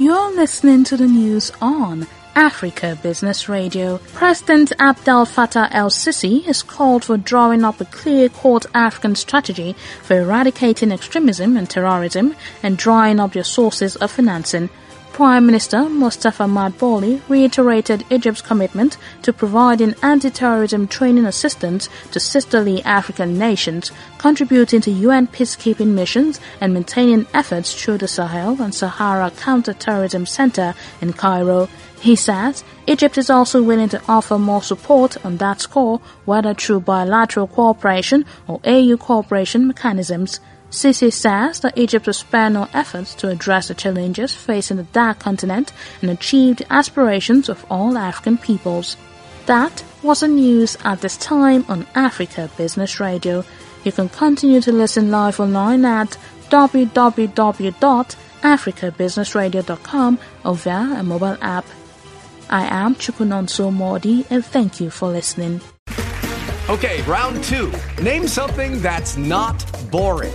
You're listening to the news on Africa Business Radio. President Abdel Fattah el Sisi has called for drawing up a clear cut African strategy for eradicating extremism and terrorism and drying up your sources of financing. Prime Minister Mustafa Madbouly reiterated Egypt's commitment to providing anti-terrorism training assistance to sisterly African nations, contributing to UN peacekeeping missions and maintaining efforts through the Sahel and Sahara Counter-Terrorism Center in Cairo. He says Egypt is also willing to offer more support on that score, whether through bilateral cooperation or AU cooperation mechanisms. Sisi says that Egypt will spare no efforts to address the challenges facing the dark continent and achieve the aspirations of all African peoples. That was the news at this time on Africa Business Radio. You can continue to listen live online at www.africabusinessradio.com or via a mobile app. I am Chukunonso Modi and thank you for listening. Okay, round two. Name something that's not boring.